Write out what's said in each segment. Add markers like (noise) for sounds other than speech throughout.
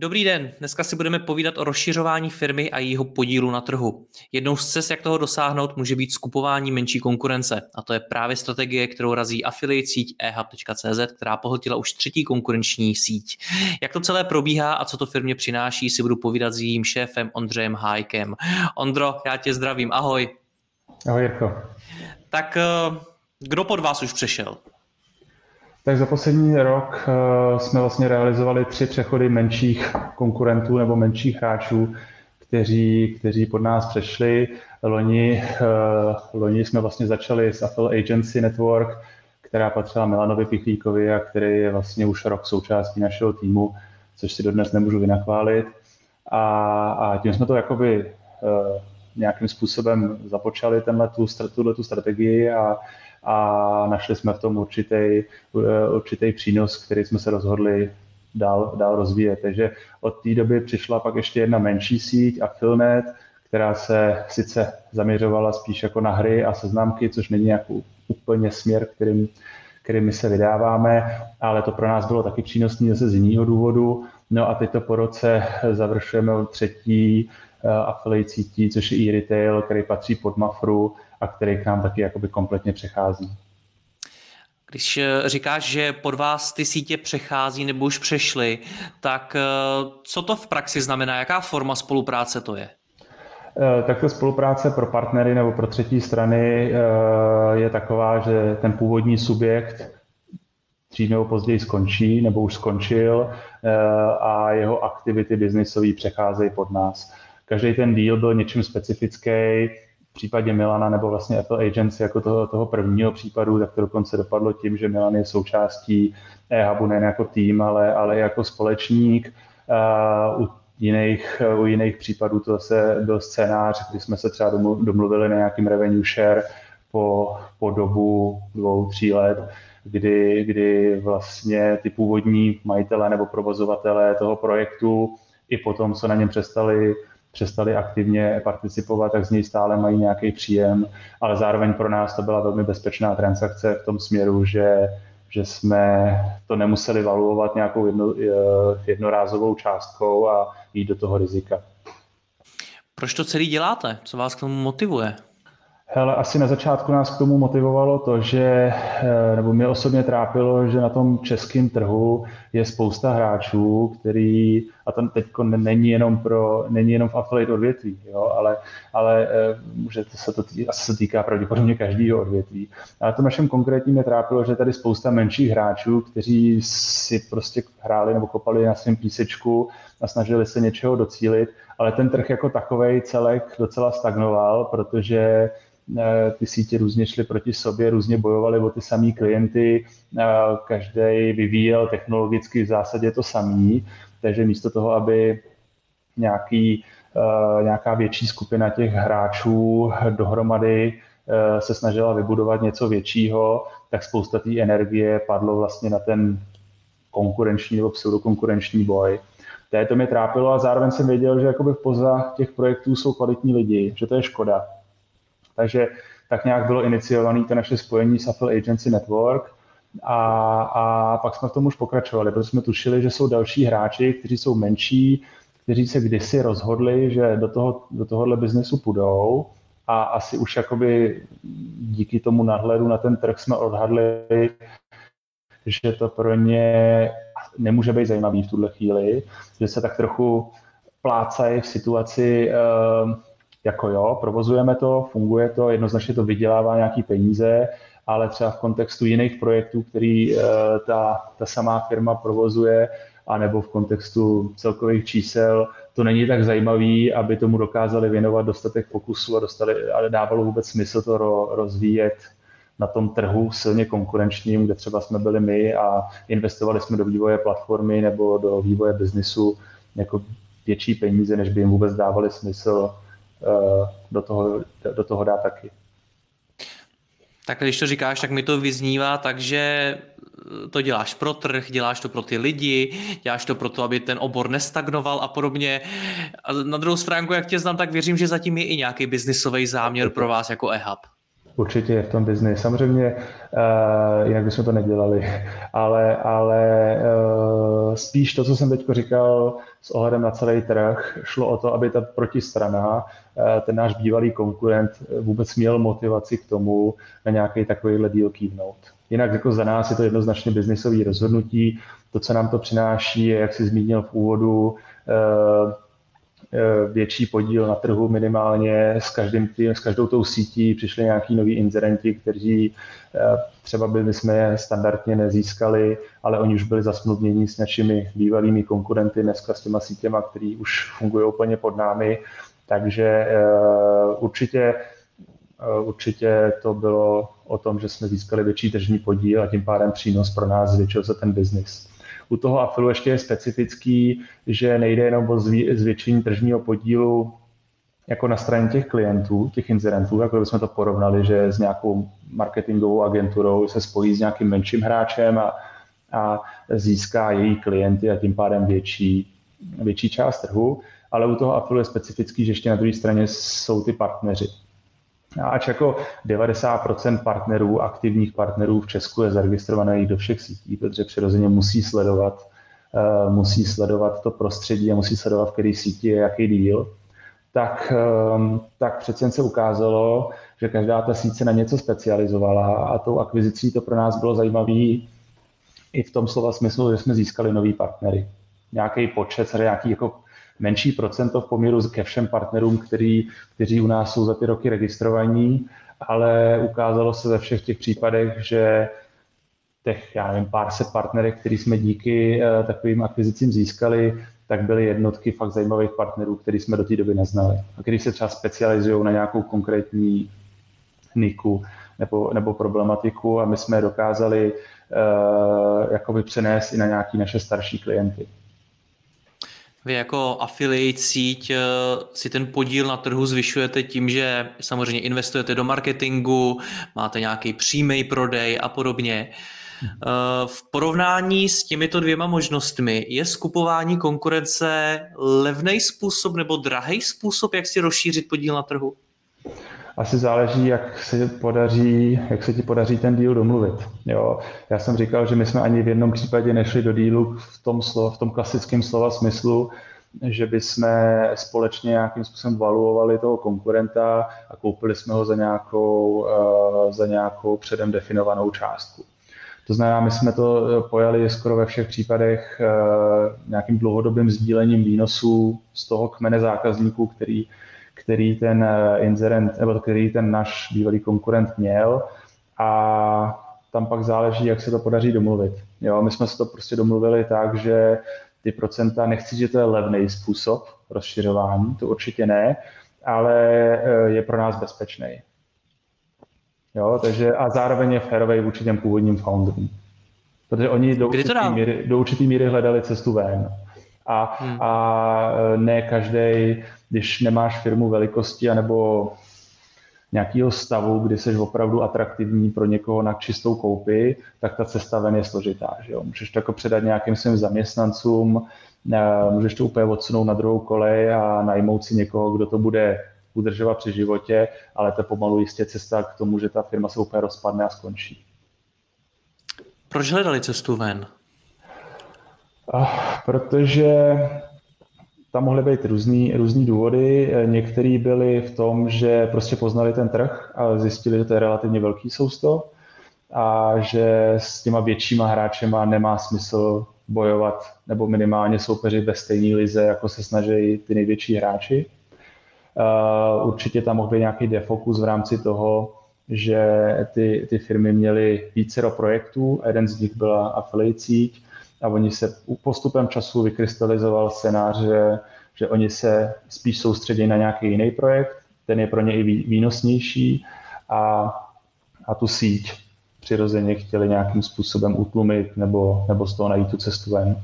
Dobrý den, dneska si budeme povídat o rozšiřování firmy a jejího podílu na trhu. Jednou z cest, jak toho dosáhnout, může být skupování menší konkurence. A to je právě strategie, kterou razí affiliate síť ehub.cz, která pohltila už třetí konkurenční síť. Jak to celé probíhá a co to firmě přináší, si budu povídat s jejím šéfem Ondřejem Hájkem. Ondro, já tě zdravím, ahoj. Ahoj Jirko. Tak eh, kdo pod vás už přešel? Tak za poslední rok eh, jsme vlastně realizovali tři přechody menších konkurentů nebo menších hráčů, kteří, kteří pod nás přešli. Loni, eh, loni jsme vlastně začali s Apple Agency Network, která patřila Milanovi Pichlíkovi a který je vlastně už rok součástí našeho týmu, což si dodnes nemůžu vynachválit. A, a tím jsme to jakoby uh, nějakým způsobem započali tenhle tu, tu strategii a, a našli jsme v tom určitý, určitý přínos, který jsme se rozhodli dál, dál rozvíjet. Takže od té doby přišla pak ještě jedna menší síť, Affilnet, která se sice zaměřovala spíš jako na hry a seznamky, což není nějaký úplně směr, kterým, kterým my se vydáváme, ale to pro nás bylo taky přínosné zase z jiného důvodu. No a teď to po roce završujeme třetí uh, affiliate sítí, což je e-retail, který patří pod Mafru a který k nám taky jakoby kompletně přechází. Když eh, říkáš, že pod vás ty sítě přechází nebo už přešly, tak eh, co to v praxi znamená? Jaká forma spolupráce to je? Eh, tak to spolupráce pro partnery nebo pro třetí strany je taková, že ten původní subjekt dřív nebo později skončí nebo už skončil a jeho aktivity biznisové přecházejí pod nás. Každý ten deal byl něčím specifický, případě Milana nebo vlastně Apple Agency jako toho, toho prvního případu, tak to dokonce dopadlo tím, že Milan je součástí e-hubu nejen jako tým, ale, ale jako společník. Uh, u jiných, u jiných případů to zase byl scénář, kdy jsme se třeba domluvili na nějakým revenue share po, po dobu dvou, tří let, kdy, kdy vlastně ty původní majitelé nebo provozovatelé toho projektu i potom, co na něm přestali přestali aktivně participovat, tak z něj stále mají nějaký příjem, ale zároveň pro nás to byla velmi bezpečná transakce v tom směru, že, že jsme to nemuseli valuovat nějakou jedno, eh, jednorázovou částkou a jít do toho rizika. Proč to celý děláte? Co vás k tomu motivuje? Hele, asi na začátku nás k tomu motivovalo to, že, eh, nebo mě osobně trápilo, že na tom českém trhu je spousta hráčů, který, a to teď není jenom, pro, není jenom v affiliate odvětví, jo, ale, ale eh, může se to tý, asi se týká pravděpodobně každého odvětví. Ale to našem konkrétním mě trápilo, že tady spousta menších hráčů, kteří si prostě hráli nebo kopali na svém písečku a snažili se něčeho docílit, ale ten trh jako takový celek docela stagnoval, protože Eh, ty sítě různě šly proti sobě, různě bojovaly o ty samé klienty, každý vyvíjel technologicky v zásadě to samý, takže místo toho, aby nějaký, eh, nějaká větší skupina těch hráčů dohromady se snažila vybudovat něco většího, tak spousta té energie padlo vlastně na ten konkurenční nebo pseudokonkurenční boj. To mě trápilo a zároveň jsem věděl, že jakoby poza těch projektů jsou kvalitní lidi, že to je škoda. Takže tak nějak bylo iniciované to naše spojení s Apple Agency Network a, a pak jsme v tom už pokračovali, protože jsme tušili, že jsou další hráči, kteří jsou menší, kteří se kdysi rozhodli, že do, toho, do tohohle biznesu půjdou. A asi už jakoby díky tomu nadhledu na ten trh jsme odhadli, že to pro ně nemůže být zajímavý v tuhle chvíli, že se tak trochu plácají v situaci, uh, jako jo, provozujeme to, funguje to, jednoznačně to vydělává nějaký peníze, ale třeba v kontextu jiných projektů, který uh, ta, ta samá firma provozuje anebo v kontextu celkových čísel, to není tak zajímavý, aby tomu dokázali věnovat dostatek fokusu a, dostali, a dávalo vůbec smysl to ro, rozvíjet na tom trhu silně konkurenčním, kde třeba jsme byli my a investovali jsme do vývoje platformy nebo do vývoje biznisu jako větší peníze, než by jim vůbec dávali smysl uh, do toho, do toho dát taky. Tak když to říkáš, tak mi to vyznívá takže to děláš pro trh, děláš to pro ty lidi, děláš to pro to, aby ten obor nestagnoval a podobně. A na druhou stránku, jak tě znám, tak věřím, že zatím je i nějaký biznisový záměr pro vás jako eHub. Určitě je v tom biznis. Samozřejmě uh, jinak bychom to nedělali, ale, ale uh, spíš to, co jsem teď říkal s ohledem na celý trh, šlo o to, aby ta protistrana, uh, ten náš bývalý konkurent, vůbec měl motivaci k tomu na nějaký takovýhle díl kývnout. Jinak jako za nás je to jednoznačně biznisové rozhodnutí. To, co nám to přináší, je, jak jsi zmínil v úvodu, uh, větší podíl na trhu minimálně s, každým tým, s každou tou sítí přišli nějaký noví inzerenti, kteří eh, třeba by my jsme je standardně nezískali, ale oni už byli zasmluvnění s našimi bývalými konkurenty dneska s těma sítěma, který už fungují úplně pod námi. Takže eh, určitě, určitě to bylo o tom, že jsme získali větší tržní podíl a tím pádem přínos pro nás zvětšil se ten biznis. U toho afilu ještě je specifický, že nejde jenom o zvětšení tržního podílu jako na straně těch klientů, těch incidentů, jako bychom to porovnali, že s nějakou marketingovou agenturou se spojí s nějakým menším hráčem a, a získá její klienty a tím pádem větší, větší část trhu, ale u toho afilu je specifický, že ještě na druhé straně jsou ty partneři. Ač jako 90% partnerů, aktivních partnerů v Česku je zaregistrovaných do všech sítí, protože přirozeně musí sledovat, uh, musí sledovat to prostředí a musí sledovat, v který síti je jaký díl, tak, um, tak přece se ukázalo, že každá ta síť se na něco specializovala a tou akvizicí to pro nás bylo zajímavé i v tom slova smyslu, že jsme získali nový partnery. Nějaký počet, nějaký jako menší procento v poměru ke všem partnerům, který, kteří u nás jsou za ty roky registrovaní, ale ukázalo se ve všech těch případech, že těch, já nevím, pár set partnerek, který jsme díky uh, takovým akvizicím získali, tak byly jednotky fakt zajímavých partnerů, který jsme do té doby neznali. A když se třeba specializují na nějakou konkrétní niku nebo, nebo problematiku a my jsme dokázali uh, jakoby přenést i na nějaký naše starší klienty. Vy jako affiliate síť eh, si ten podíl na trhu zvyšujete tím, že samozřejmě investujete do marketingu, máte nějaký přímý prodej a podobně. Eh, v porovnání s těmito dvěma možnostmi je skupování konkurence levný způsob nebo drahý způsob, jak si rozšířit podíl na trhu? Asi záleží, jak se, podaří, jak se ti podaří ten díl domluvit. Jo. Já jsem říkal, že my jsme ani v jednom případě nešli do dílu v tom, slov, v tom klasickém slova smyslu, že by jsme společně nějakým způsobem valuovali toho konkurenta a koupili jsme ho za nějakou, uh, za nějakou předem definovanou částku. To znamená, my jsme to pojali skoro ve všech případech uh, nějakým dlouhodobým sdílením výnosů z toho kmene zákazníků, který který ten eh, inzerent, nebo který ten náš bývalý konkurent měl a tam pak záleží, jak se to podaří domluvit. Jo, my jsme se to prostě domluvili tak, že ty procenta, nechci, že to je levný způsob rozšiřování, to určitě ne, ale eh, je pro nás bezpečný. Jo, takže a zároveň je férový vůči těm původním founderům. Protože oni do určitý, míry, do určitý míry hledali cestu ven. A, hmm. a eh, ne každý když nemáš firmu velikosti anebo nějakého stavu, kdy jsi opravdu atraktivní pro někoho na čistou koupi, tak ta cesta ven je složitá. Že jo? Můžeš to jako předat nějakým svým zaměstnancům, eh, můžeš to úplně odsunout na druhou kolej a najmout si někoho, kdo to bude udržovat při životě, ale to je pomalu jistě cesta k tomu, že ta firma se úplně rozpadne a skončí. Proč hledali cestu ven? Uh, protože tam mohly být různý, různý důvody. Některý byly v tom, že prostě poznali ten trh a zjistili, že to je relativně velký sousto a že s těma většíma hráčema nemá smysl bojovat nebo minimálně soupeřit ve stejné lize, jako se snaží ty největší hráči. Určitě tam mohl být nějaký defokus v rámci toho, že ty, ty firmy měly vícero projektů, jeden z nich byla affiliate síť, a oni se postupem času vykrystalizoval scénář, že, že oni se spíš soustředí na nějaký jiný projekt, ten je pro ně i výnosnější a, a tu síť přirozeně chtěli nějakým způsobem utlumit nebo, nebo z toho najít tu cestu ven.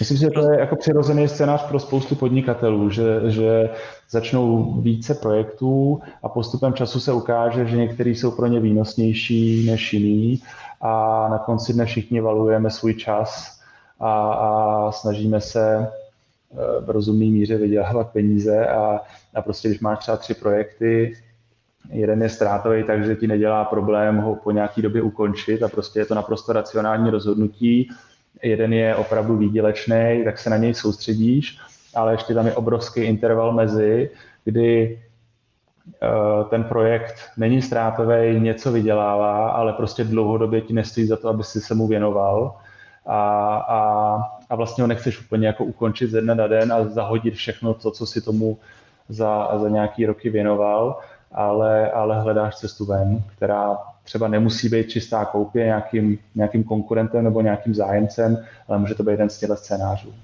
Myslím si, že to je jako přirozený scénář pro spoustu podnikatelů, že, že začnou více projektů a postupem času se ukáže, že některý jsou pro ně výnosnější než jiný a na konci dne všichni valujeme svůj čas a, a snažíme se eh, v rozumné míře vydělávat peníze a, a prostě když máš třeba tři projekty, jeden je ztrátový, takže ti nedělá problém ho po nějaký době ukončit a prostě je to naprosto racionální rozhodnutí. Jeden je opravdu výdělečný, tak se na něj soustředíš, ale ještě tam je obrovský interval mezi, kdy eh, ten projekt není ztrátový, něco vydělává, ale prostě dlouhodobě ti nestojí za to, aby si se mu věnoval. A, a, a vlastně ho nechceš úplně jako ukončit ze dne na den a zahodit všechno to, co si tomu za, za nějaký roky věnoval ale, ale hledáš cestu ven, která třeba nemusí být čistá koupě nějakým, nějakým konkurentem nebo nějakým zájemcem, ale může to být jeden z těchto scénářů.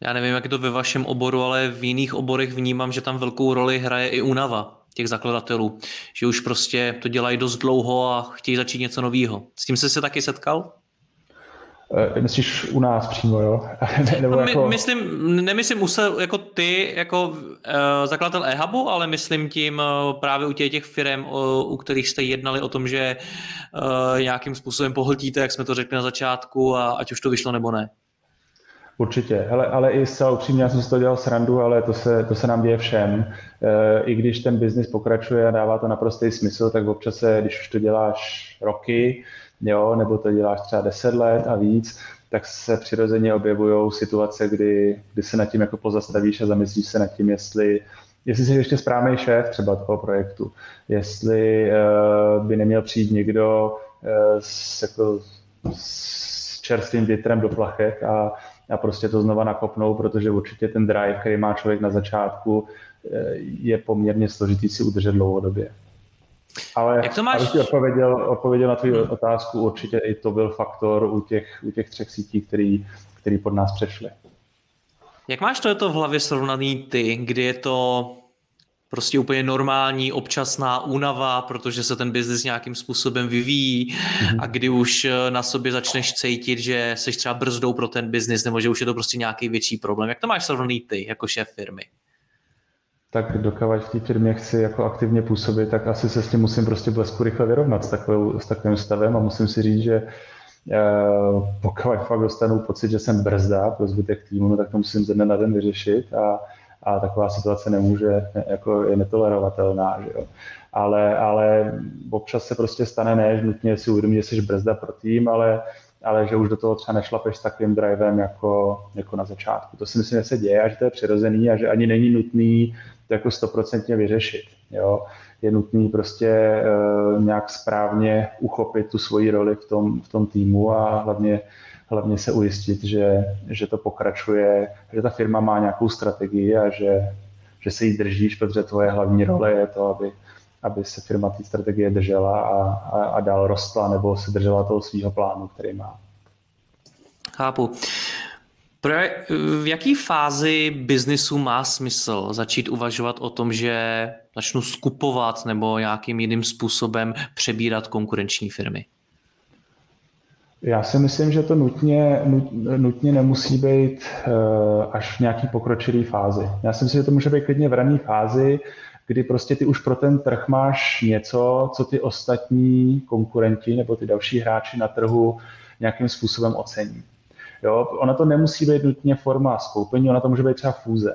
Já nevím, jak je to ve vašem oboru, ale v jiných oborech vnímám, že tam velkou roli hraje i únava těch zakladatelů, že už prostě to dělají dost dlouho a chtějí začít něco nového. S tím jsi se taky setkal? Eh, myslíš u nás přímo, jo? (laughs) Nebo no, jako... myslím, nemyslím u se, jako ty, jako uh, zakladatel e-hubu, ale myslím tím uh, právě u těch, těch firm, uh, u kterých jste jednali o tom, že uh, nějakým způsobem pohltíte, jak jsme to řekli na začátku, a ať už to vyšlo nebo ne. Určitě, Hele, ale i zcela upřímně, já jsem si to dělal srandu, ale to se, to se nám děje všem. E, I když ten biznis pokračuje a dává to naprostý smysl, tak občas se, když už to děláš roky, jo, nebo to děláš třeba 10 let a víc, tak se přirozeně objevují situace, kdy, kdy se nad tím jako pozastavíš a zamyslíš se nad tím, jestli, jestli jsi ještě správný šéf třeba toho projektu, jestli uh, by neměl přijít někdo uh, s, jako, s čerstvým větrem do plachet a, a prostě to znova nakopnou, protože určitě ten drive, který má člověk na začátku, eh, je poměrně složitý si udržet dlouhodobě. Ale Jak to máš? abych ti odpověděl, odpověděl na tvou otázku, určitě i to byl faktor u těch, u těch třech sítí, který, který pod nás přešly. Jak máš to v hlavě srovnaný ty, kdy je to prostě úplně normální, občasná únava, protože se ten biznis nějakým způsobem vyvíjí mm-hmm. a kdy už eh, na sobě začneš cítit, že jsi třeba brzdou pro ten biznis nebo že už je to prostě nějaký větší problém. Jak to máš srovnaný ty jako šéf firmy? Tak dokávat v té firmě chci jako aktivně působit, tak asi se s tím musím prostě blesku rychle vyrovnat s, takovou, s takovým stavem a musím si říct, že uh, pokud fakt dostanu pocit, že jsem brzda pro zbytek týmu, no, tak to musím ze dne na den vyřešit a, a taková situace nemůže, jako je netolerovatelná, že jo. Ale, ale občas se prostě stane ne, že nutně si uvědomí, že jsi brzda pro tým, ale ale že už do toho třeba nešlapeš s takovým drivem jako, jako na začátku. To si myslím, že se děje a že to je přirozený a že ani není nutný to jako stoprocentně vyřešit. Jo? Je nutný prostě uh, nějak správně uchopit tu svoji roli v tom, v tom týmu a hlavně, hlavně se ujistit, že, že to pokračuje, že ta firma má nějakou strategii a že, že se jí držíš, protože tvoje hlavní role je to, aby, aby se firma té strategie držela a, a, a dál rostla nebo se držela toho svého plánu, který má. Chápu. V jaký fázi biznisu má smysl začít uvažovat o tom, že začnu skupovat nebo nějakým jiným způsobem přebírat konkurenční firmy? Já si myslím, že to nutně, nutně nemusí být eh, až v nějaký pokročilý fázi. Já si myslím, že to může být klidně v rané fázi, kdy prostě ty už pro ten trh máš něco, co ty ostatní konkurenti nebo ty další hráči na trhu nějakým způsobem ocení. Jo? Ona to nemusí být nutně forma skoupení, ona to může být třeba fúze.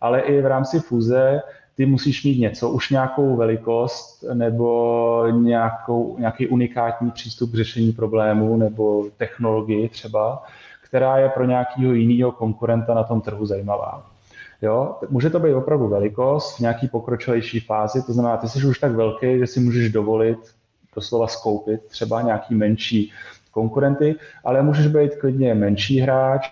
Ale i v rámci fúze ty musíš mít něco, už nějakou velikost nebo nějakou, nějaký unikátní přístup k řešení problému nebo technologii třeba, která je pro nějakého jiného konkurenta na tom trhu zajímavá. Jo? Může to být opravdu velikost v nějaký pokročilejší fázi, to znamená, ty jsi už tak velký, že si můžeš dovolit doslova skoupit třeba nějaký menší konkurenty, ale můžeš být klidně menší hráč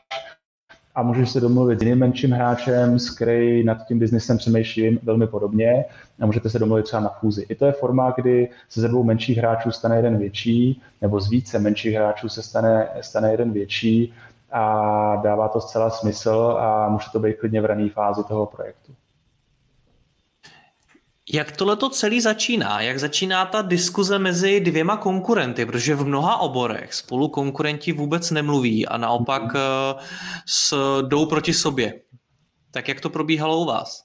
a můžeš se domluvit s jiným menším hráčem, s který nad tím biznesem přemýšlí velmi podobně a můžete se domluvit třeba na fúzi. I to je forma, kdy se ze dvou menších hráčů stane jeden větší, nebo z více menších hráčů se stane, stane jeden větší a dává to zcela smysl a může to být klidně v rané fázi toho projektu. Jak tohle to celý začíná? Jak začíná ta diskuze mezi dvěma konkurenty? Protože v mnoha oborech spolu konkurenti vůbec nemluví a naopak mm-hmm. s, jdou proti sobě. Tak jak to probíhalo u vás?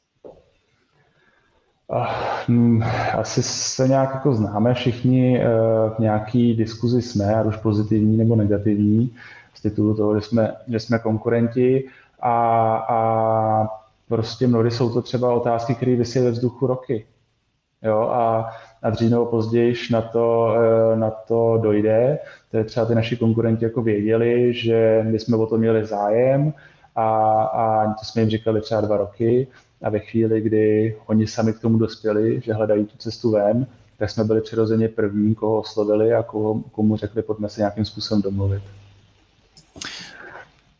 Uh, asi se nějak jako známe všichni, uh, v nějaký diskuzi jsme, ať už pozitivní nebo negativní, z titulu toho, že jsme, že jsme konkurenti a, a prostě mnohdy jsou to třeba otázky, které vysí ve vzduchu roky. Jo, a, a dřív nebo později na to, eh, na to dojde. To je třeba ty naši konkurenti jako věděli, že my jsme o to měli zájem a, a to jsme jim říkali třeba dva roky a ve chvíli, kdy oni sami k tomu dospěli, že hledají tu cestu ven, tak jsme byli přirozeně první, koho oslovili a koho, komu řekli, pojďme se nějakým způsobem domluvit.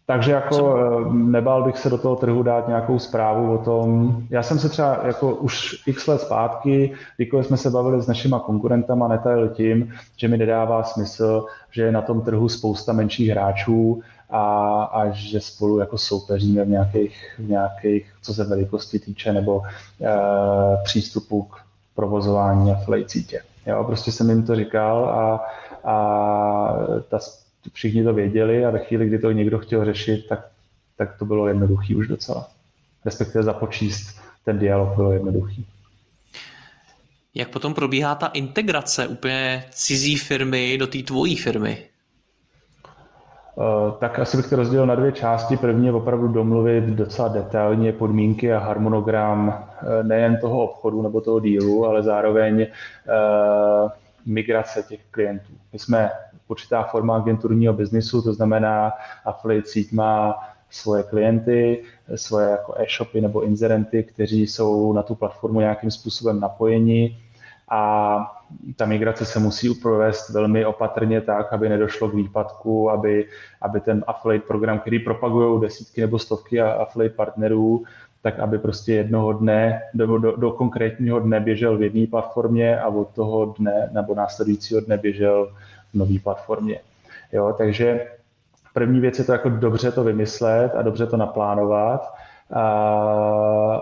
Takže jako eh, nebál bych se do toho trhu dát nějakou zprávu o tom. Já jsem se třeba jako už x let zpátky, když jsme se bavili s našima konkurentama, netajil tím, že mi nedává smysl, že je na tom trhu spousta menších hráčů a, a že spolu jako soupeříme v nějakých, v nějakých, co se velikosti týče, nebo e, přístupu k provozování affiliate sítě. Jo, prostě jsem jim to říkal a, a ta všichni to věděli a ve chvíli, kdy to někdo chtěl řešit, tak, tak to bylo jednoduchý už docela. Respektive započíst ten dialog bylo jednoduchý. Jak potom probíhá ta integrace úplně cizí firmy do té tvojí firmy? Uh, tak asi bych to rozdělil na dvě části. První je opravdu domluvit docela detailně podmínky a harmonogram uh, nejen toho obchodu nebo toho dílu, ale zároveň uh, migrace těch klientů. My jsme určitá forma agenturního biznisu, to znamená affiliate síť má svoje klienty, svoje jako e-shopy nebo inzerenty, kteří jsou na tu platformu nějakým způsobem napojeni a ta migrace se musí provést velmi opatrně tak, aby nedošlo k výpadku, aby, aby ten affiliate program, který propagují desítky nebo stovky affiliate partnerů, tak aby prostě jednoho dne do, do, do konkrétního dne běžel v jedné platformě a od toho dne nebo následujícího dne běžel nové platformě. Jo, takže první věc je to jako dobře to vymyslet a dobře to naplánovat. A,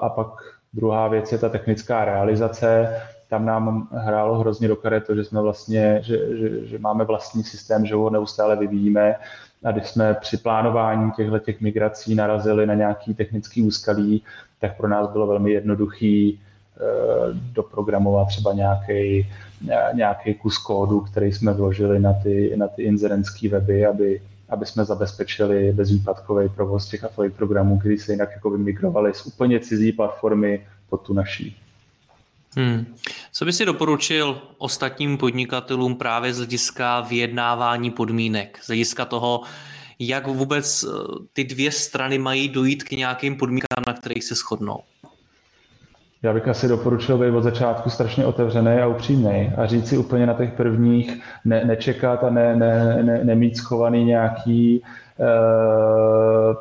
a pak druhá věc je ta technická realizace. Tam nám hrálo hrozně do karet to, že jsme vlastně, že, že, že máme vlastní systém, že ho neustále vyvíjíme a když jsme při plánování těchto těch migrací narazili na nějaký technický úskalí, tak pro nás bylo velmi jednoduchý doprogramovat třeba nějaký, nějaký kus kódu, který jsme vložili na ty, na ty inzerentské weby, aby, aby jsme zabezpečili bezvýpadkový provoz těch affiliate programů, který se jinak jako migrovali z úplně cizí platformy pod tu naší. Hmm. Co by si doporučil ostatním podnikatelům právě z hlediska vyjednávání podmínek, z hlediska toho, jak vůbec eh, ty dvě strany mají dojít k nějakým podmínkám, na kterých se shodnou? Já bych asi doporučil být od začátku strašně otevřený a upřímný a říct si úplně na těch prvních ne, nečekat a ne, ne, ne, nemít schovaný nějaký uh,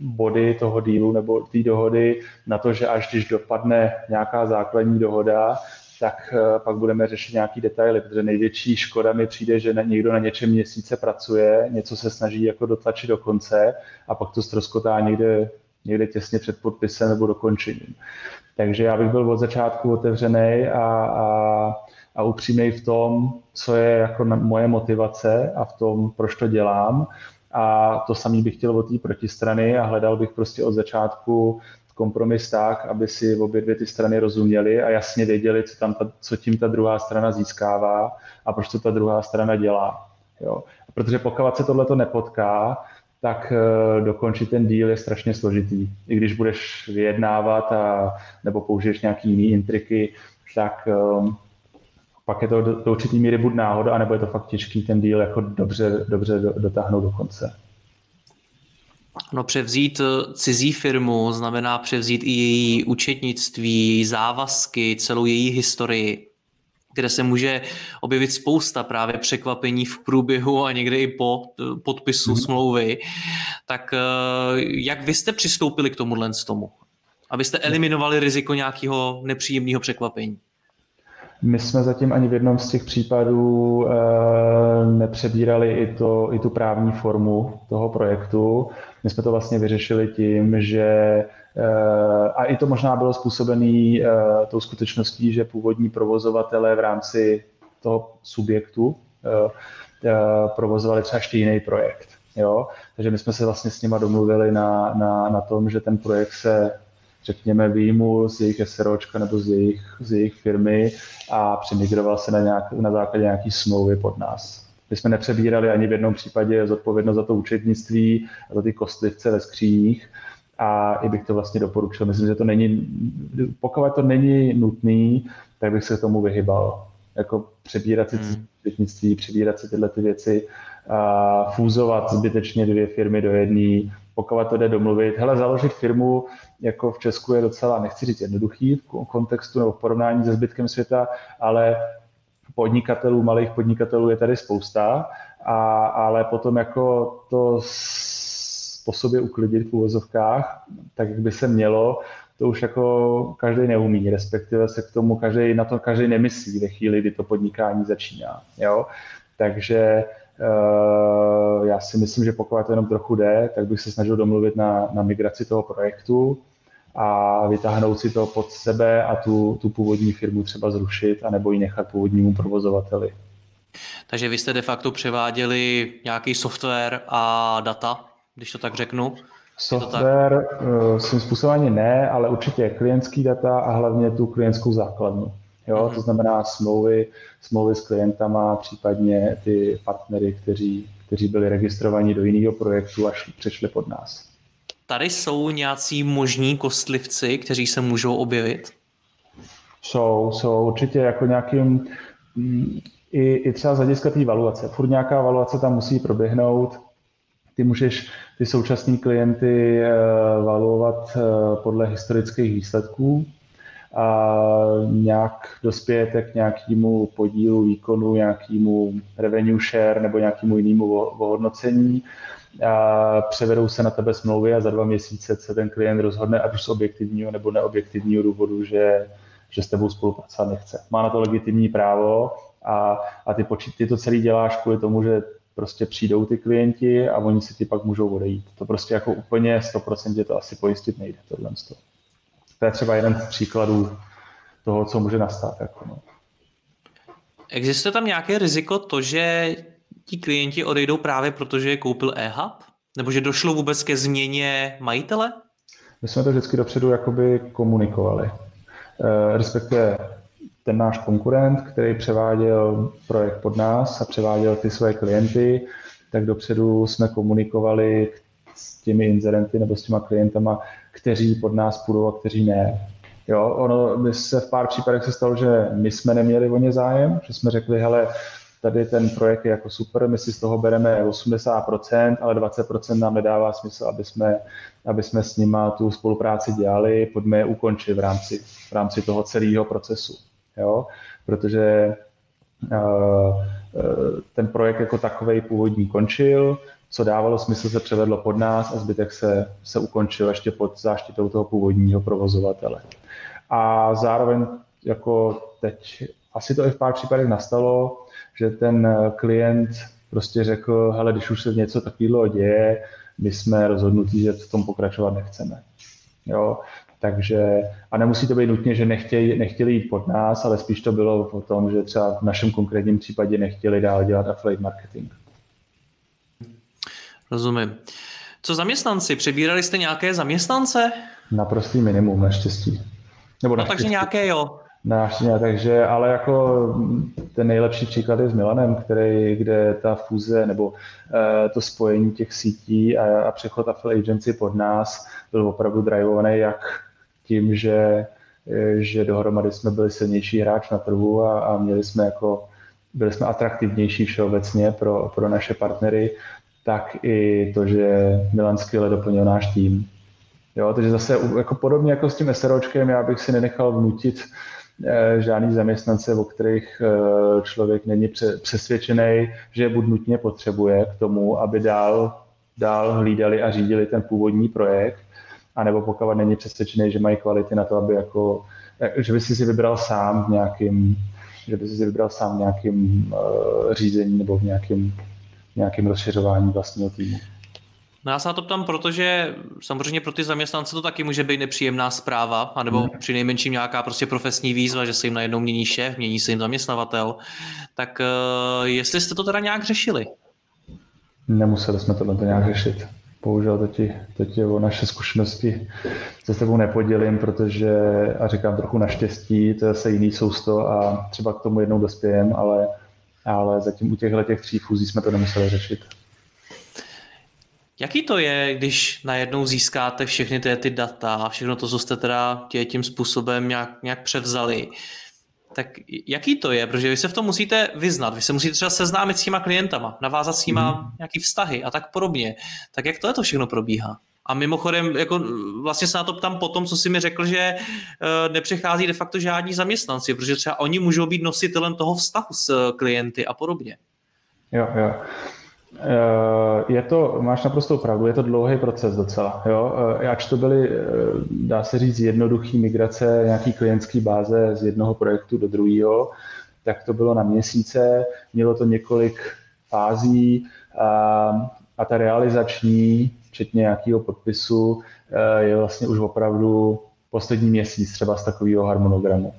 body toho dílu nebo té dohody na to, že až když dopadne nějaká základní dohoda, tak eh, pak budeme řešit nějaký detaily, protože největší škoda mi přijde, že někdo na něčem měsíce pracuje, něco se snaží jako dotlačit do konce a pak to ztroskotá někde, někde těsně před podpisem nebo dokončením. Takže já bych byl od začátku otevřený a, a, a upřímný v tom, co je jako moje motivace a v tom, proč to dělám a to samý bych chtěl od té protistrany a hledal bych prostě od začátku kompromis tak, aby si obě dvě ty strany rozuměly a jasně věděli, co, tam ta, co tím ta druhá strana získává a proč to ta druhá strana dělá. Jo. Protože pokud se tohle nepotká, tak uh, dokončit ten díl je strašně složitý. I když budeš vyjednávat a, nebo použiješ nějaký jiný intriky, tak um, pak je to do, do určitý míry buď náhoda, anebo je to fakt těžký ten díl jako dobře, dobře dotáhnout do konce. No převzít eh, cizí firmu znamená převzít i její účetnictví, její závazky, celou její historii. Kde se může objevit spousta právě překvapení v průběhu a někdy i po podpisu hmm. smlouvy. Tak jak vy jste přistoupili k tomuhle z tomu? Abyste eliminovali riziko nějakého nepříjemného překvapení? My jsme zatím ani v jednom z těch případů e, nepřebírali i, to, i tu právní formu toho projektu. My jsme to vlastně vyřešili tím, že a i to možná bylo způsobené e, tou skutečností, že původní provozovatelé v rámci toho subjektu e, e, provozovali třeba ještě jiný projekt. Jo? Takže my jsme se vlastně s nima domluvili na, na, na tom, že ten projekt se řekněme, výjmu z jejich SROčka nebo z jejich, z jejich firmy a přemigroval se na, nějak, na základě nějaký smlouvy pod nás. My jsme nepřebírali ani v jednom případě zodpovědnost za to účetnictví a za ty kostlivce ve skříních a i bych to vlastně doporučil. Myslím, že to není, pokud to není nutný, tak bych se tomu vyhybal. Jako přebírat si hmm. přebírat si tyhle ty věci, a fúzovat zbytečně dvě firmy do jedné, pokud to jde domluvit. Hele, založit firmu jako v Česku je docela, nechci říct jednoduchý v kontextu nebo v porovnání se zbytkem světa, ale podnikatelů, malých podnikatelů je tady spousta, a, ale potom jako to po sobě uklidit v úvozovkách, tak jak by se mělo, to už jako každý neumí, respektive se k tomu každý, na to každý nemyslí ve chvíli, kdy to podnikání začíná. Jo? Takže uh, já si myslím, že pokud to jenom trochu jde, tak bych se snažil domluvit na, na migraci toho projektu, a vytáhnout si to pod sebe a tu, tu původní firmu třeba zrušit a nebo ji nechat původnímu provozovateli. Takže vy jste de facto převáděli nějaký software a data, když to tak řeknu? Software tak? Eh, svým způsobem ani ne, ale určitě klientský data a hlavně tu klientskou základnu. Jo, mm-hmm. to znamená smlouvy, smlouvy s klientama, případně ty partnery, kteří, kteří byli registrovaní do jiného projektu a šli, přešli pod nás. Tady jsou nějací možní kostlivci, kteří se můžou objevit? Jsou, jsou určitě jako nějakým, mm, i, i třeba z hlediska té valuace. Furt nějaká valuace tam musí proběhnout. Ty můžeš ty současné klienty eh, valuovat eh, podle historických výsledků a nějak dospějete k nějakému podílu výkonu, nějakému revenue share nebo nějakému jinému ohodnocení a převedou se na tebe smlouvy a za dva měsíce se ten klient rozhodne, ať už z objektivního nebo neobjektivního důvodu, že, že s tebou spolupracovat nechce. Má na to legitimní právo a, a ty, počít, ty to celý děláš kvůli tomu, že prostě přijdou ty klienti a oni si ti pak můžou odejít. To prostě jako úplně 100% to asi pojistit nejde, tohle. To je třeba jeden z příkladů toho, co může nastat. Jako no. Existuje tam nějaké riziko to, že ti klienti odejdou právě proto, že je koupil e-hub? Nebo že došlo vůbec ke změně majitele? My jsme to vždycky dopředu jakoby komunikovali. E, respektive ten náš konkurent, který převáděl projekt pod nás a převáděl ty své klienty, tak dopředu jsme komunikovali s těmi inzerenty nebo s těma klientama, kteří pod nás půjdou a kteří ne. Jo, ono by se v pár případech se stalo, že my jsme neměli o ně zájem, že jsme řekli, hele, tady ten projekt je jako super, my si z toho bereme 80%, ale 20% nám nedává smysl, aby jsme, aby jsme s nima tu spolupráci dělali, pojďme je ukončit v rámci, v rámci toho celého procesu. Jo? Protože uh, ten projekt jako takový původní končil, co dávalo smysl, se převedlo pod nás a zbytek se, se ukončil ještě pod záštitou toho původního provozovatele. A zároveň jako teď asi to i v pár případech nastalo, že ten eh, klient prostě řekl, hele, když už se něco takového děje, my jsme rozhodnutí, že v tom pokračovat nechceme. Jo? Takže, a nemusí to být nutně, že nechtěli, nechtěli jít pod nás, ale spíš to bylo o tom, že třeba v našem konkrétním případě nechtěli dál dělat affiliate marketing. Rozumím. Co zaměstnanci? Přebírali jste nějaké zaměstnance? Naprostý minimum, naštěstí. Nebo no, takže nějaké jo. Náštěně, takže, ale jako ten nejlepší příklad je s Milanem, který, kde ta fúze nebo uh, to spojení těch sítí a, a přechod Affiliate Agency pod nás byl opravdu drivovaný jak tím, že, eh, že dohromady jsme byli silnější hráč na trhu a, a měli jsme jako, byli jsme atraktivnější všeobecně pro, pro naše partnery, tak i to, že Milan skvěle doplnil náš tým. Jo, takže zase jako podobně jako s tím SROčkem, já bych si nenechal vnutit žádný zaměstnance, o kterých člověk není přesvědčený, že je buď nutně potřebuje k tomu, aby dál, dál hlídali a řídili ten původní projekt, anebo pokud není přesvědčený, že mají kvality na to, aby jako, že by si si vybral sám v nějakým, že by si si vybral sám v nějakým uh, řízení nebo v nějakém, nějakým rozšiřování vlastního týmu. No já se na to ptám, protože samozřejmě pro ty zaměstnance to taky může být nepříjemná zpráva, anebo hmm. při nejmenším nějaká prostě profesní výzva, že se jim najednou mění šéf, mění se jim zaměstnavatel. Tak uh, jestli jste to teda nějak řešili? Nemuseli jsme tohle nějak řešit. Bohužel to ti o naše zkušenosti se s tebou nepodělím, protože, a říkám trochu naštěstí, to je zase jiný sousto a třeba k tomu jednou dospějem, ale, ale zatím u těchto těch tří fúzí jsme to nemuseli řešit. Jaký to je, když najednou získáte všechny ty, ty data a všechno to, co jste teda tě tím způsobem nějak, nějak převzali, tak jaký to je? Protože vy se v tom musíte vyznat, vy se musíte třeba seznámit s těma klientama, navázat s nima mm. nějaký vztahy a tak podobně. Tak jak to je to všechno probíhá? A mimochodem, jako vlastně se na to ptám po tom, co si mi řekl, že uh, nepřechází de facto žádní zaměstnanci, protože třeba oni můžou být nositelem toho vztahu s klienty a podobně. Jo, jo. Eh, je to, máš naprostou pravdu, je to dlouhý proces docela. Jo? Eh, ač to byly, eh, dá se říct, jednoduchý migrace nějaký klientský báze z jednoho projektu do druhého, tak to bylo na měsíce, mělo to několik fází a, a ta realizační, včetně nějakého podpisu, je vlastně už opravdu poslední měsíc třeba z takového harmonogramu.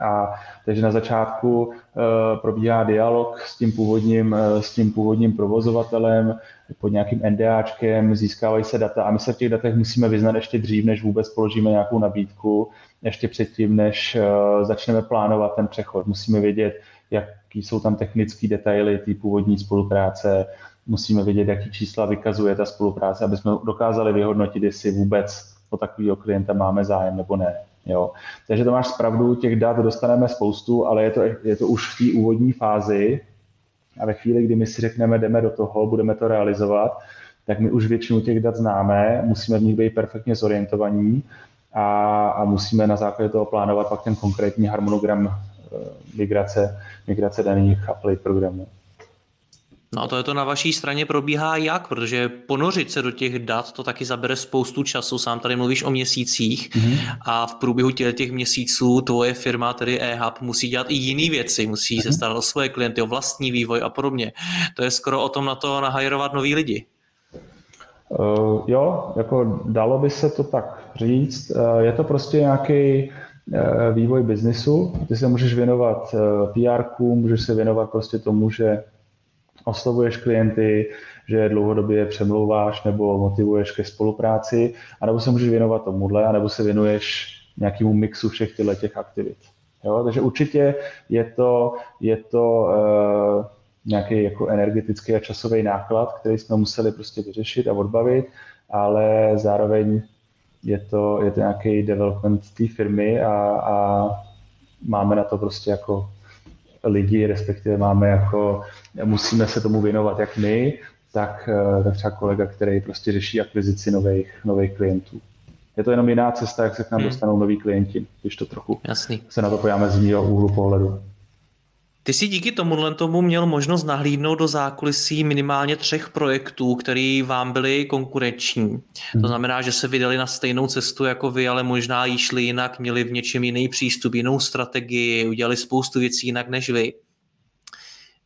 A takže na začátku eh, probíhá dialog s tím původním, eh, s tím původním provozovatelem pod nějakým NDAčkem, získávají se data a my se v těch datech musíme vyznat ještě dřív, než vůbec položíme nějakou nabídku, ještě předtím, než eh, začneme plánovat ten přechod. Musíme vědět, jaký jsou tam technické detaily té původní spolupráce, musíme vědět, jaký čísla vykazuje ta spolupráce, aby jsme dokázali vyhodnotit, jestli vůbec o takového klienta máme zájem nebo ne. Jo. Takže to máš zpravdu, těch dat dostaneme spoustu, ale je to, je to už v té úvodní fázi a ve chvíli, kdy my si řekneme, jdeme do toho, budeme to realizovat, tak my už většinu těch dat známe, musíme v nich být perfektně zorientovaní a, a musíme na základě toho plánovat pak ten konkrétní harmonogram eh, migrace, migrace daných upload programů. No a to je to na vaší straně probíhá jak? Protože ponořit se do těch dat, to taky zabere spoustu času. Sám tady mluvíš o měsících mm-hmm. a v průběhu těch, těch měsíců tvoje firma, tedy eHub, musí dělat i jiné věci. Musí mm-hmm. se starat o svoje klienty, o vlastní vývoj a podobně. To je skoro o tom na to nahajrovat nový lidi. Uh, jo, jako dalo by se to tak říct. Uh, je to prostě nějaký uh, vývoj biznisu. Ty se můžeš věnovat uh, PR, můžeš se věnovat prostě tomu, že oslovuješ klienty, že dlouhodobě přemlouváš nebo motivuješ ke spolupráci, anebo se můžeš věnovat tomuhle, anebo se věnuješ nějakému mixu všech těchto těch aktivit. Jo? Takže určitě je to, je to uh, nějaký jako energetický a časový náklad, který jsme museli prostě vyřešit a odbavit, ale zároveň je to, je to nějaký development té firmy a, a máme na to prostě jako lidi, respektive máme jako, musíme se tomu věnovat jak my, tak, eh, tak třeba kolega, který prostě řeší akvizici nových, nových klientů. Je to jenom jiná cesta, jak se k nám hmm. dostanou noví klienti, když to trochu Jasný. se na to pojáme z jiného úhlu pohledu. Ty jsi díky tomuhle tomu měl možnost nahlídnout do zákulisí minimálně třech projektů, které vám byly konkurenční. Hmm. To mhm. znamená, že se vydali na stejnou cestu jako vy, ale možná jí šli jinak, měli v něčem jiný přístup, jinou strategii, udělali spoustu věcí jinak než vy.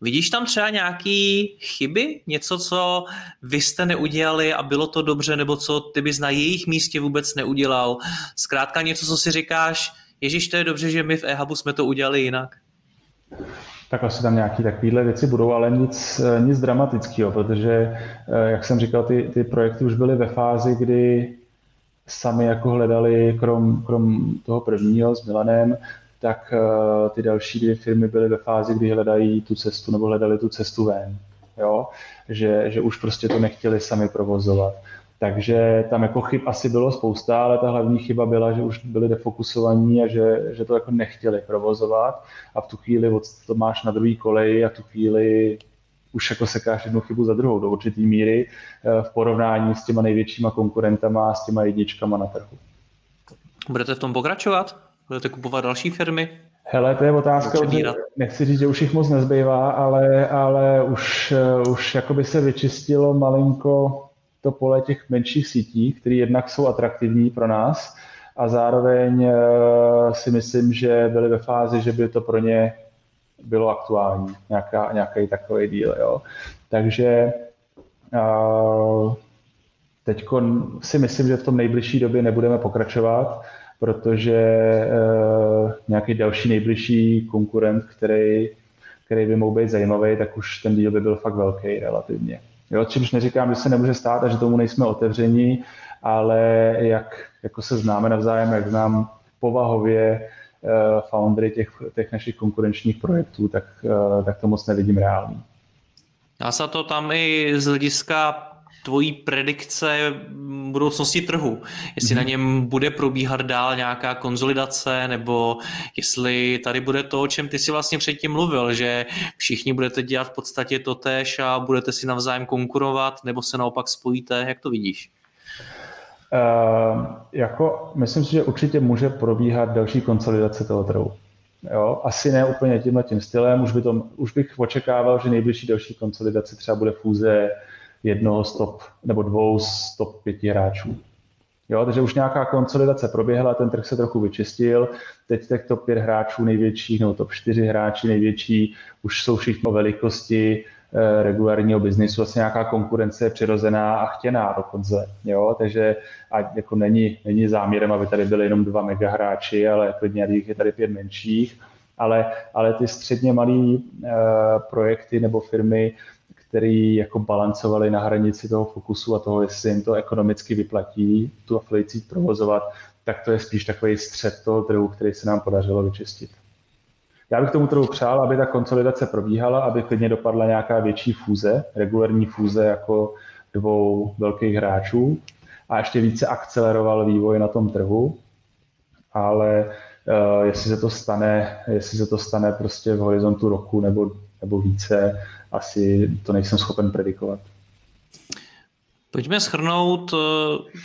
Vidíš tam třeba nějaký chyby? Něco, co vy jste neudělali a bylo to dobře, nebo co ty bys na jejich místě vůbec neudělal? Zkrátka něco, co si říkáš, Ježíš, to je dobře, že my v eHubu jsme to udělali jinak tak asi tam nějaké takovéhle věci budou, ale nic, nic dramatického, protože, eh, jak jsem říkal, ty, ty projekty už byly ve fázi, kdy sami jako hledali, krom, krom toho prvního s Milanem, tak eh, ty další dvě firmy byly ve fázi, kdy hledají tu cestu nebo hledali tu cestu ven. Jo? Že, že už prostě to nechtěli sami provozovat. Takže tam jako chyb asi bylo spousta, ale ta hlavní chyba byla, že už byli defokusovaní a že, že to jako nechtěli provozovat a v tu chvíli to máš na druhý koleji a v tu chvíli už jako sekáš jednu chybu za druhou do určitý míry eh, v porovnání s těma největšíma konkurentama a s těma jedničkama na trhu. Budete v tom pokračovat? Budete kupovat další firmy? Hele, to je otázka, nechci říct, že už jich moc nezbývá, ale, ale už, už jakoby se vyčistilo malinko to pole těch menších sítí, které jednak jsou atraktivní pro nás a zároveň eh, si myslím, že byly ve fázi, že by to pro ně bylo aktuální, nějaká, nějaký takový díl. Jo. Takže uh, teď si myslím, že v tom nejbližší době nebudeme pokračovat, protože uh, nějaký další nejbližší konkurent, který, který by mohl být zajímavý, tak už ten díl by byl fakt velký relativně. Jo, čímž neříkám, že se nemůže stát a že tomu nejsme otevření, ale jak jako se známe navzájem, jak znám povahově uh, foundry těch, těch našich konkurenčních projektů, tak, uh, tak to moc nevidím reálný. Dá se to tam i z hlediska tvojí predikce budoucnosti trhu. Jestli mm-hmm. na něm bude probíhat dál nějaká konzolidace, nebo jestli tady bude to, o čem ty si vlastně předtím mluvil, že všichni budete dělat v podstatě to tež a budete si navzájem konkurovat, nebo se naopak spojíte, jak to vidíš? Uh, jako, myslím si, že určitě může probíhat další konsolidace toho trhu. Jo, asi ne úplně tímhle tím stylem, už, by to, už bych očekával, že nejbližší další konsolidace třeba bude fúze jednoho stop nebo dvou stop pěti hráčů. Jo, takže už nějaká konsolidace proběhla, ten trh se trochu vyčistil, teď těch top 5 hráčů největších, nebo top 4 hráči největší, už jsou všichni o velikosti eh, regulárního biznisu, vlastně nějaká konkurence je přirozená a chtěná dokonce, jo, takže a jako není, není záměrem, aby tady byly jenom dva mega hráči, ale klidně je tady pět menších, ale, ale ty středně malé uh, projekty nebo firmy který jako balancovali na hranici toho fokusu a toho, jestli jim to ekonomicky vyplatí tu afiliaci provozovat, tak to je spíš takový střed toho trhu, který se nám podařilo vyčistit. Já bych tomu trhu přál, aby ta konsolidace probíhala, aby klidně dopadla nějaká větší fúze, regulární fúze jako dvou velkých hráčů a ještě více akceleroval vývoj na tom trhu, ale uh, jestli se to stane, jestli se to stane prostě v horizontu roku nebo, nebo více, asi to nejsem schopen predikovat. Pojďme schrnout eh,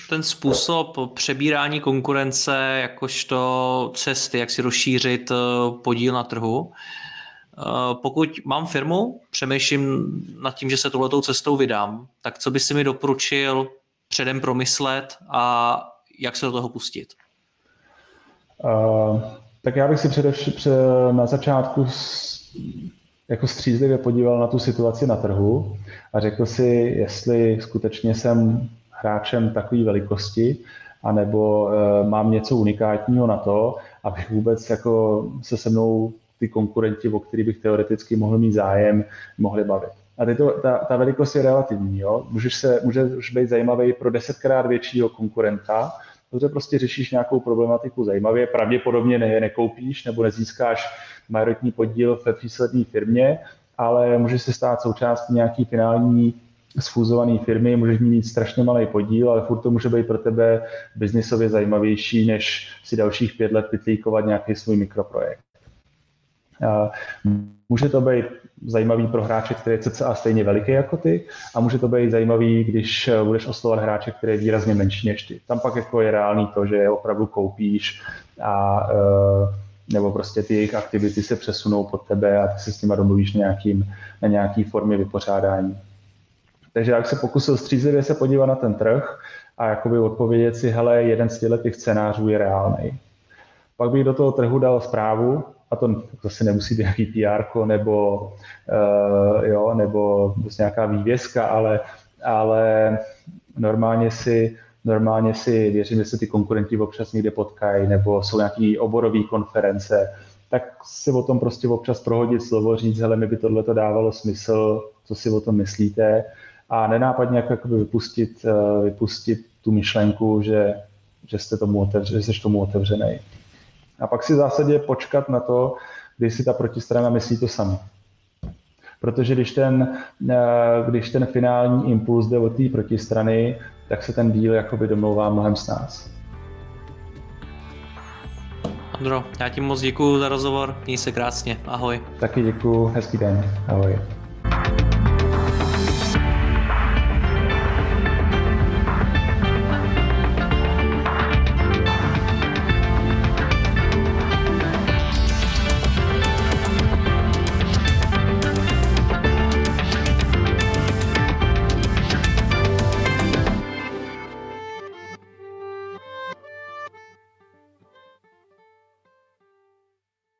ten způsob přebírání konkurence jakožto cesty, jak si rozšířit eh, podíl na trhu. Eh, pokud mám firmu, přemýšlím nad tím, že se touhletou cestou vydám, tak co by si mi doporučil předem promyslet a jak se do toho pustit? Uh, tak já bych si především na začátku jako střízlivě podíval na tu situaci na trhu a řekl si, jestli skutečně jsem hráčem takové velikosti, anebo uh, mám něco unikátního na to, abych vůbec jako se se mnou ty konkurenti, o který bych teoreticky mohl mít zájem, mohli bavit. A teď to, ta, ta velikost je relativní. Jo? Můžeš, se, můžeš být zajímavý pro desetkrát většího konkurenta, protože prostě řešíš nějakou problematiku zajímavě, pravděpodobně ne, nekoupíš nebo nezískáš majoritní podíl ve výsledné firmě, ale může se stát součástí nějaký finální sfúzované firmy, můžeš mít strašně malý podíl, ale furt to může být pro tebe biznisově zajímavější, než si dalších pět let pytlíkovat nějaký svůj mikroprojekt. Může to být zajímavý pro hráče, který je cca stejně veliký jako ty a může to být zajímavý, když budeš oslovovat hráče, který je výrazně menší než ty. Tam pak jako je reálný to, že opravdu koupíš a uh, nebo prostě ty jejich aktivity se přesunou pod tebe a ty se s nimi domluvíš na, nějakým, na nějaký formě vypořádání. Takže bych se pokusil střízlivě se podívat na ten trh a jakoby odpovědět si, hele, jeden z těch scénářů je reálný. Pak bych do toho trhu dal zprávu, a to zase nemusí být nějaký PR nebo, uh, jo, nebo prostě nějaká vývězka, ale, ale normálně si normálně si věřím, že se ty konkurenti občas někde potkají, nebo jsou nějaké oborové konference, tak si o tom prostě občas prohodit slovo, říct, hele, mi by tohle to dávalo smysl, co si o tom myslíte a nenápadně jako vypustit, eh, vypustit tu myšlenku, že, že, jste tomu otevře, že jsi tomu otevřený. A pak si v zásadě počkat na to, kdy si ta protistrana myslí to samé. Protože když ten, eh, když ten finální impuls jde od té protistrany, tak se ten díl jakoby domlouvá mnohem s nás. Andro, já ti moc děkuji za rozhovor, měj se krásně, ahoj. Taky děkuji, hezký den, ahoj.